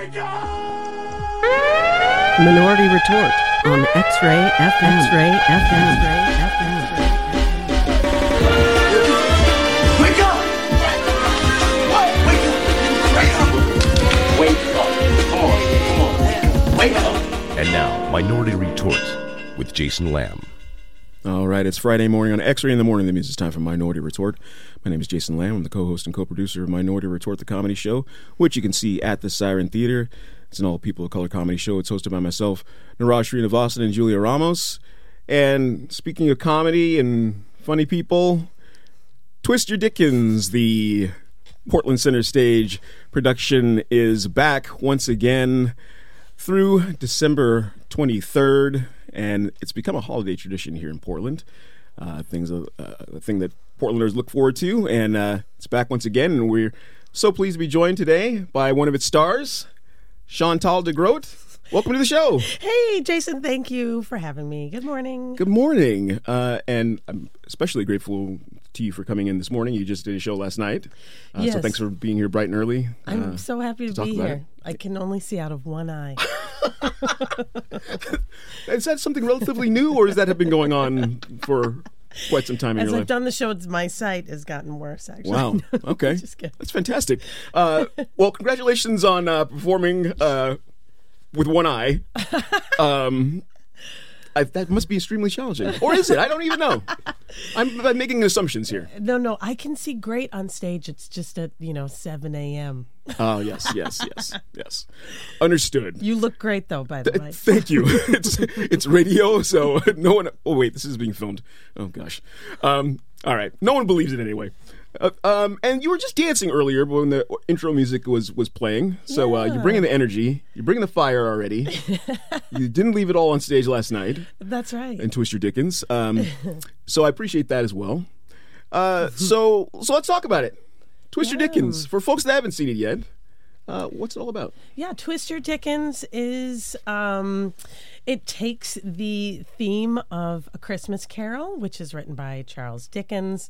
Minority Retort on X-Ray FM. X-Ray FM. X-Ray FM. Wake up! Wake up! Wake up! Come on, come on. Wake up! And now, Minority Retort with Jason Lamb. All right, it's Friday morning on X-Ray in the Morning. That means it's time for Minority Retort. My name is Jason Lamb. I'm the co-host and co-producer of Minority Retort, the comedy show, which you can see at the Siren Theater. It's an all people of color comedy show. It's hosted by myself, Niraj Srinivasan, and Julia Ramos. And speaking of comedy and funny people, Twist Your Dickens, the Portland Center Stage production, is back once again through December 23rd, and it's become a holiday tradition here in Portland. Uh, things a, a thing that Portlanders look forward to, and uh, it's back once again. And we're so pleased to be joined today by one of its stars, Chantal DeGroat. Welcome to the show. Hey, Jason, thank you for having me. Good morning. Good morning, uh, and I'm especially grateful to you for coming in this morning. You just did a show last night, uh, so thanks for being here bright and early. I'm Uh, so happy to talk be here. I can only see out of one eye. is that something relatively new, or has that have been going on for quite some time in As your I've life? done the show, my sight has gotten worse, actually. Wow. Okay. That's fantastic. Uh, well, congratulations on uh, performing uh, with one eye. Um, I, that must be extremely challenging, or is it? I don't even know. I'm, I'm making assumptions here. No, no, I can see great on stage. It's just at, you know, 7 a.m. Oh yes, yes, yes, yes. Understood. You look great, though, by the way. Thank you. It's it's radio, so no one. Oh wait, this is being filmed. Oh gosh. Um, all right, no one believes it anyway. Uh, um, and you were just dancing earlier when the intro music was was playing. So uh, you're bringing the energy. You're bringing the fire already. you didn't leave it all on stage last night That's right. and twist your Dickens. Um, so I appreciate that as well. Uh, so so let's talk about it. Twist your Dickens for folks that haven't seen it yet. Uh, what's it all about? Yeah, Twist Your Dickens is um, it takes the theme of A Christmas Carol, which is written by Charles Dickens,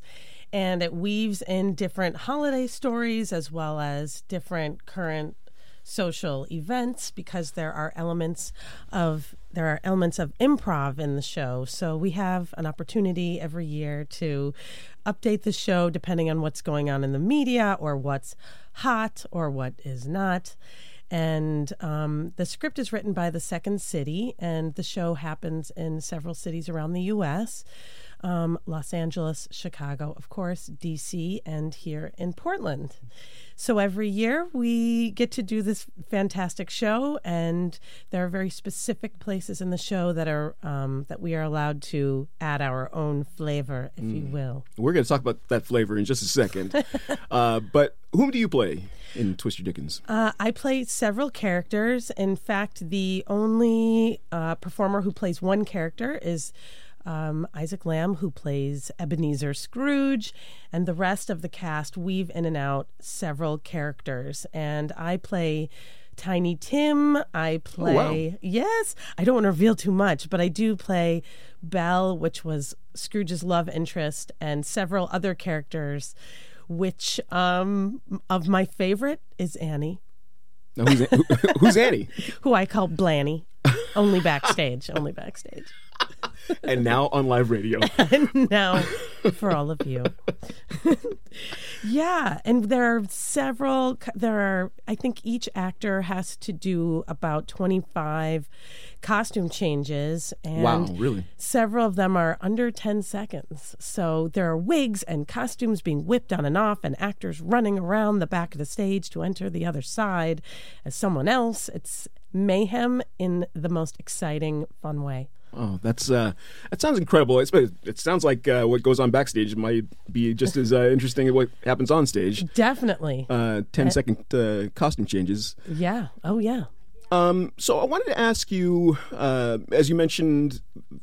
and it weaves in different holiday stories as well as different current social events because there are elements of there are elements of improv in the show. So we have an opportunity every year to update the show depending on what's going on in the media or what's hot or what is not. And um, the script is written by the second city and the show happens in several cities around the us um, los angeles chicago of course dc and here in portland so every year we get to do this fantastic show, and there are very specific places in the show that are um, that we are allowed to add our own flavor, if you will. We're going to talk about that flavor in just a second. uh, but whom do you play in Twist Your Dickens? Uh, I play several characters. In fact, the only uh, performer who plays one character is um, Isaac Lamb, who plays Ebenezer Scrooge, and the rest of the cast weave in and out several characters. And I play Tiny Tim. I play, yes, I don't want to reveal too much, but I do play Belle, which was Scrooge's love interest, and several other characters. Which um, of my favorite is Annie, who's, who's Annie? who I call Blanny. Only backstage, only backstage. And now on live radio. And now for all of you. yeah, and there are several there are I think each actor has to do about 25 costume changes and Wow, really? several of them are under 10 seconds. So there are wigs and costumes being whipped on and off and actors running around the back of the stage to enter the other side as someone else. It's mayhem in the most exciting fun way. Oh, that's uh, that sounds incredible. It's, it sounds like uh, what goes on backstage might be just as uh, interesting as what happens on stage. Definitely. Uh, 10 second uh, costume changes. yeah. Oh yeah. Um, so I wanted to ask you, uh, as you mentioned,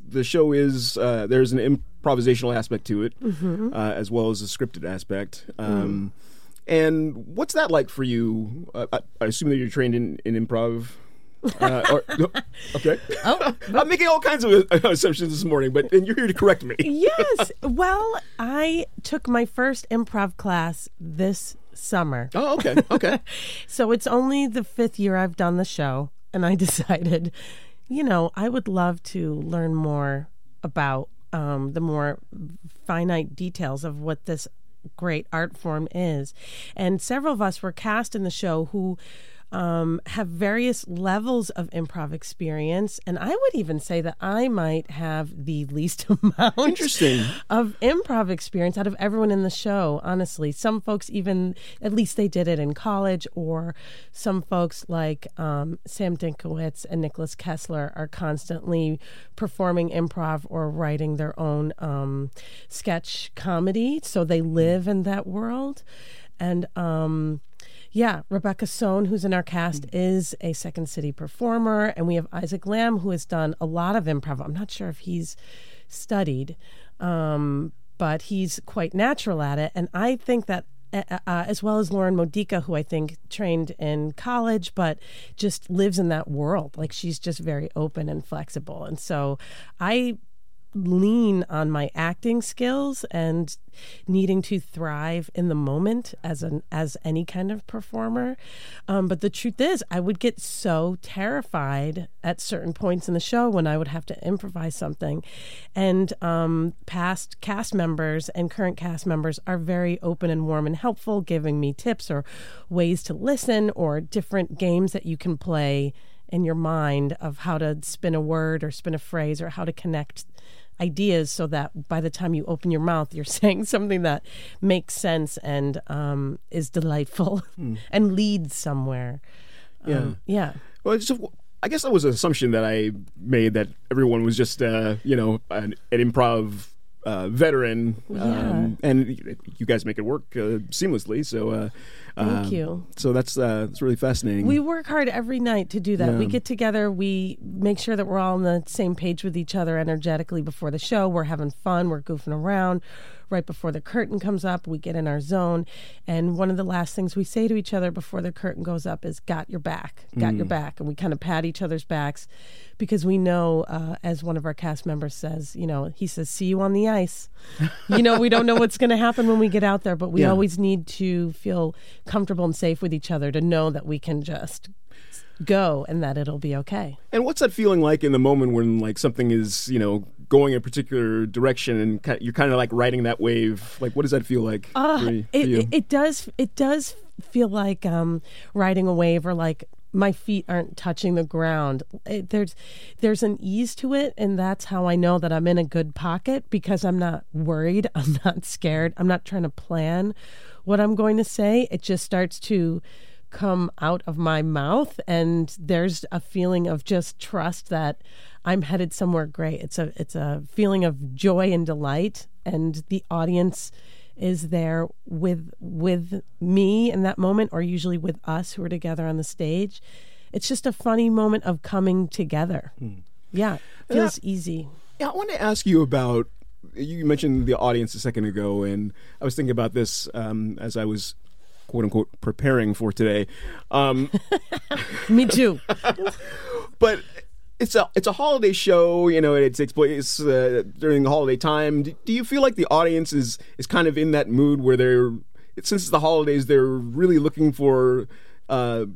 the show is uh, there's an improvisational aspect to it, uh, as well as a scripted aspect. Um, And what's that like for you? Uh, I, I assume that you're trained in, in improv. Uh, or, okay. Oh, I'm making all kinds of uh, assumptions this morning, but and you're here to correct me. yes. Well, I took my first improv class this summer. Oh, okay, okay. So it's only the fifth year I've done the show, and I decided, you know, I would love to learn more about um, the more finite details of what this great art form is. And several of us were cast in the show who um, have various levels of improv experience. And I would even say that I might have the least amount Interesting. of improv experience out of everyone in the show, honestly. Some folks, even, at least they did it in college, or some folks like um, Sam Dinkowitz and Nicholas Kessler are constantly performing improv or writing their own um, sketch comedy. So they live in that world. And, um, yeah, Rebecca Sohn, who's in our cast, is a Second City performer, and we have Isaac Lamb, who has done a lot of improv. I'm not sure if he's studied, um, but he's quite natural at it. And I think that, uh, uh, as well as Lauren Modica, who I think trained in college, but just lives in that world. Like she's just very open and flexible. And so I lean on my acting skills and needing to thrive in the moment as an as any kind of performer. Um, but the truth is i would get so terrified at certain points in the show when i would have to improvise something. And um, past cast members and current cast members are very open and warm and helpful giving me tips or ways to listen or different games that you can play in your mind of how to spin a word or spin a phrase or how to connect ideas so that by the time you open your mouth, you're saying something that makes sense and um, is delightful and leads somewhere. Yeah. Um, yeah. Well, it's just, I guess that was an assumption that I made that everyone was just, uh, you know, an, an improv uh, veteran, um, and you guys make it work uh, seamlessly. So, uh, Thank um, you. So that's uh, that's really fascinating. We work hard every night to do that. We get together, we make sure that we're all on the same page with each other energetically before the show. We're having fun, we're goofing around. Right before the curtain comes up, we get in our zone. And one of the last things we say to each other before the curtain goes up is, Got your back, got your back. And we kind of pat each other's backs because we know, uh, as one of our cast members says, you know, he says, See you on the ice. you know, we don't know what's going to happen when we get out there, but we Yeah. always need to feel comfortable and safe with each other to know that we can just go and that it'll be okay. And what's that feeling like in the moment when like something is you know going a particular direction and you're kind of like riding that wave? Like, what does that feel like Uh, for, for it, it, it does it does feel like um, riding a wave or like my feet aren't touching the ground. It, there's there's an ease to it, and that's how I know that I'm in a good pocket because I'm not worried. I'm not scared. I'm not trying to plan what I'm going to say. It just starts to come out of my mouth and there's a feeling of just trust that I'm headed somewhere great. It's a it's a feeling of joy and delight and the audience is there with with me in that moment or usually with us who are together on the stage. It's just a funny moment of coming together. Hmm. Yeah, feels easy. Yeah, I want to ask you about. You mentioned the audience a second ago, and I was thinking about this um, as I was "quote unquote" preparing for today. Um, Me too. but it's a it's a holiday show. You know, it takes place uh, during the holiday time. Do, do you feel like the audience is is kind of in that mood where they're since it's the holidays, they're really looking for. Uh,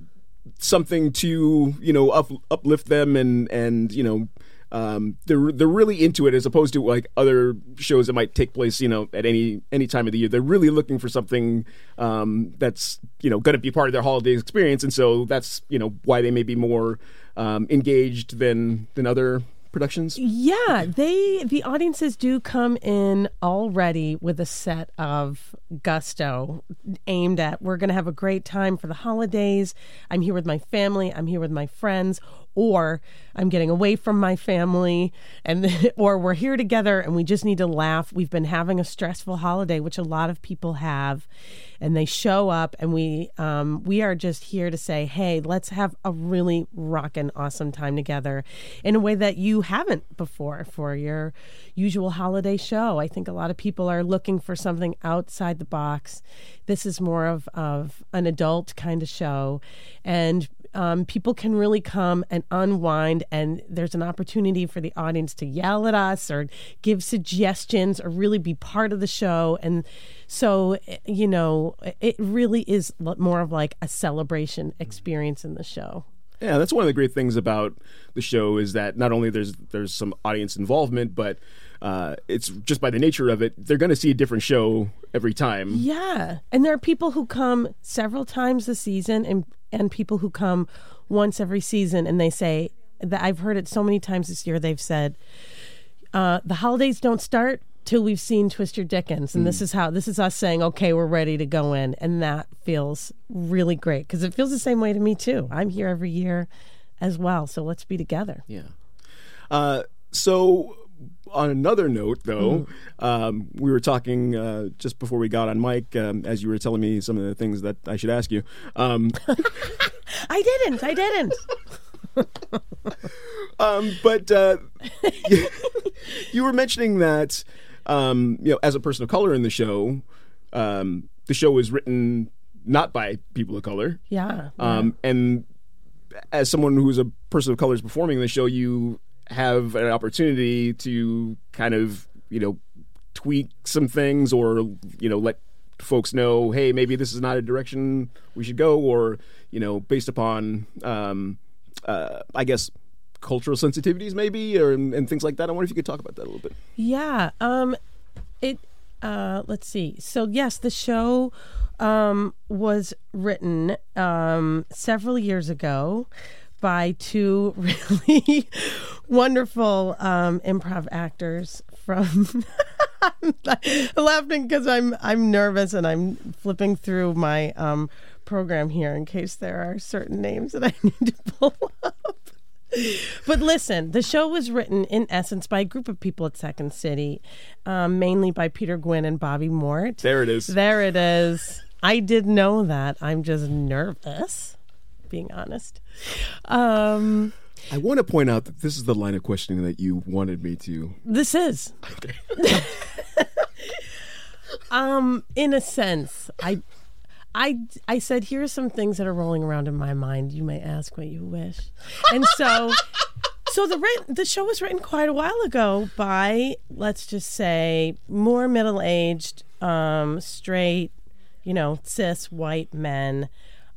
something to you know up, uplift them and and you know um, they're they're really into it as opposed to like other shows that might take place you know at any any time of the year. They're really looking for something um, that's you know going to be part of their holiday experience, and so that's you know why they may be more um, engaged than than other productions. Yeah, they the audiences do come in already with a set of gusto aimed at we're going to have a great time for the holidays. I'm here with my family, I'm here with my friends, or I'm getting away from my family and or we're here together and we just need to laugh. We've been having a stressful holiday, which a lot of people have, and they show up and we um, we are just here to say, hey, let's have a really rockin' awesome time together in a way that you haven't before for your usual holiday show. I think a lot of people are looking for something outside the box. This is more of, of an adult kind of show. And um, people can really come and unwind. And there's an opportunity for the audience to yell at us or give suggestions or really be part of the show. And so, eh, you know, it really is more of like a celebration experience in the show. Yeah, that's one of the great things about the show is that not only there's there's some audience involvement, but uh, it's just by the nature of it, they're going to see a different show every time. Yeah. And there are people who come several times a season and and people who come once every season and they say that I've heard it so many times this year they've said uh, the holidays don't start till we've seen Twister Dickens and this is how this is us saying okay we're ready to go in and that feels really great because it feels the same way to me too. I'm here every year as well so let's be together. Yeah. Uh, so, on another note, though, um, we were talking uh, just before we got on mic, um, as you were telling me some of the things that I should ask you. Um, I didn't. I didn't. um, but uh, you, you were mentioning that, um, you know, as a person of color in the show, um, the show was written not by people of color. Yeah. Um, and as someone who's a person of color is performing the show, you have an opportunity to kind of, you know, tweak some things or, you know, let folks know, hey, maybe this is not a direction we should go, or, you know, based upon, um, uh, I guess, cultural sensitivities, maybe, or and things like that. I wonder if you could talk about that a little bit. Yeah. Um it uh let's see. So yes, the show um was written um several years ago by two really wonderful um improv actors from I'm laughing because I'm I'm nervous and I'm flipping through my um program here in case there are certain names that I need to pull up. But listen, the show was written in essence by a group of people at Second City, um, mainly by Peter Gwinn and Bobby Mort. There it is. There it is. I did know that. I'm just nervous, being honest. Um, I want to point out that this is the line of questioning that you wanted me to. this is. um, in a sense, I. I, I said, here are some things that are rolling around in my mind. You may ask what you wish. And so So the writ- the show was written quite a while ago by let's just say more middle aged, um, straight, you know, cis white men,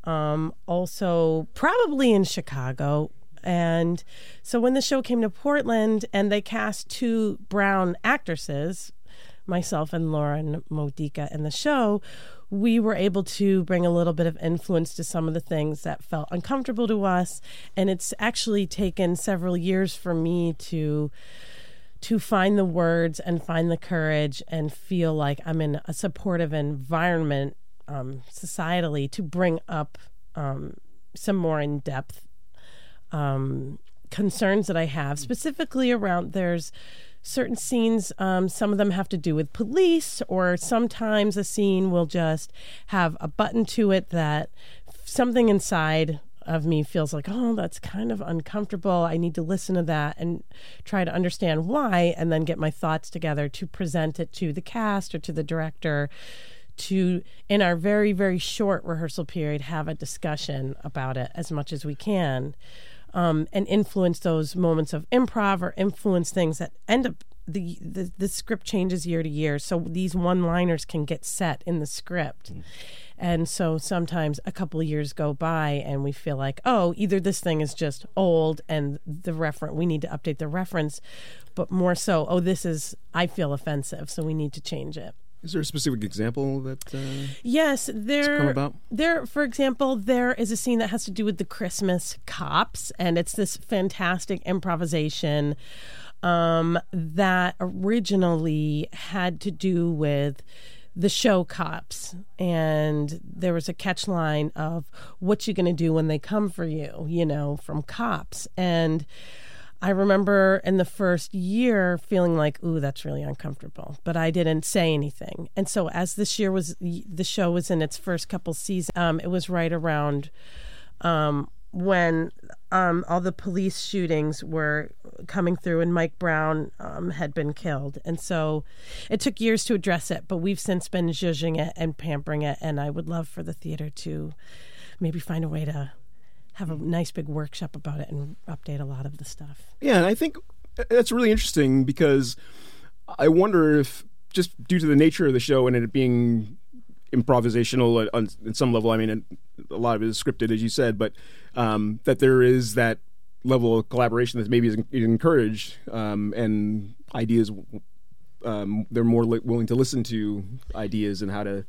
um, also probably in Chicago. And so when the show came to Portland and they cast two brown actresses, myself and Lauren Modica in the show, we were able to bring a little bit of influence to some of the things that felt uncomfortable to us. And it's actually taken several years for me to to find the words and find the courage and feel like I'm in a supportive environment um, societally to bring up um, some more in depth um, concerns that I have, specifically around there's certain scenes, um, some of them have to do with police, or sometimes a scene will just have a button to it that something inside of me feels like, oh, that's kind of uncomfortable. I need to listen to that and try to understand why, and then get my thoughts together to present it to the cast or to the director to in our very very short rehearsal period have a discussion about it as much as we can um, and influence those moments of improv or influence things that end up the, the the script changes year to year. So these one liners can get set in the script. And so sometimes a couple of years go by and we feel like oh either this thing is just old and the reference we need to update the reference but more so oh this is i feel offensive so we need to change it Is there a specific example that? Uh, Yes, there. come about? There, for example, there is a scene that has to do with the Christmas cops, and it's this fantastic improvisation um, that originally had to do with the show cops and there was a catch line of what you going to do when they come for you you know from cops and I remember in the first year feeling like, ooh, that's really uncomfortable, but I didn't say anything. And so as this year was, the show was in its first couple seasons, um, it was right around um, when um, all the police shootings were coming through and Mike Brown um, had been killed. And so it took years to address it, but we've since been zhuzhing it and pampering it. And I would love for the theater to maybe find a way to have a nice big workshop about it and update a lot of the stuff. Yeah, and I think that's really interesting because I wonder if just due to the nature of the show and it being improvisational on, on some level, I mean, a lot of it is scripted, as you said, but um, that there is that level of collaboration that maybe is encouraged um, and ideas. Um, they're more li- willing to listen to ideas and how to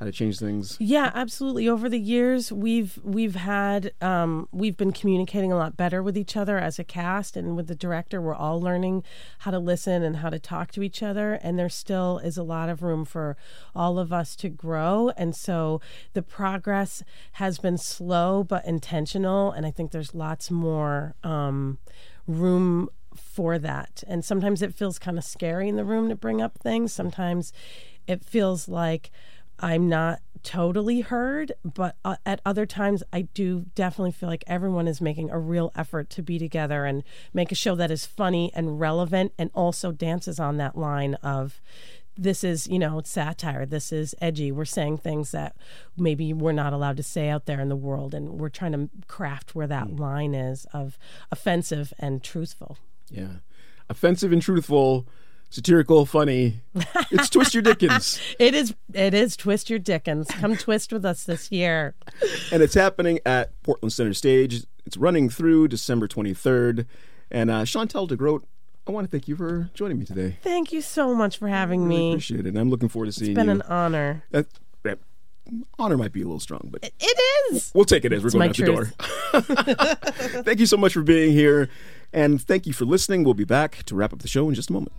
how to change things. Yeah, absolutely. Over the years, we've we've had um, we've been communicating a lot better with each other as a cast and with the director. We're all learning how to listen and how to talk to each other, and there still is a lot of room for all of us to grow. And so the progress has been slow but intentional, and I think there's lots more um, room for that. And sometimes it feels kind of scary in the room to bring up things. Sometimes it feels like I'm not totally heard, but uh, at other times, I do definitely feel like everyone is making a real effort to be together and make a show that is funny and relevant and also dances on that line of this is, you know, satire, this is edgy. We're saying things that maybe we're not allowed to say out there in the world, and we're trying to craft where that mm. line is of offensive and truthful. Yeah. Offensive and truthful satirical, funny. It's Twist Your Dickens. it is. It is Twist Your Dickens. Come twist with us this year. And it's happening at Portland Center Stage. It's running through December 23rd. And uh, Chantal DeGroat, I want to thank you for joining me today. Thank you so much for having really me. Appreciate it. I'm looking forward to seeing you. It's been you. an honor. That, that, honor might be a little strong, but it is. We'll take it as we're it's going out truth. the door. thank you so much for being here. And thank you for listening. We'll be back to wrap up the show in just a moment.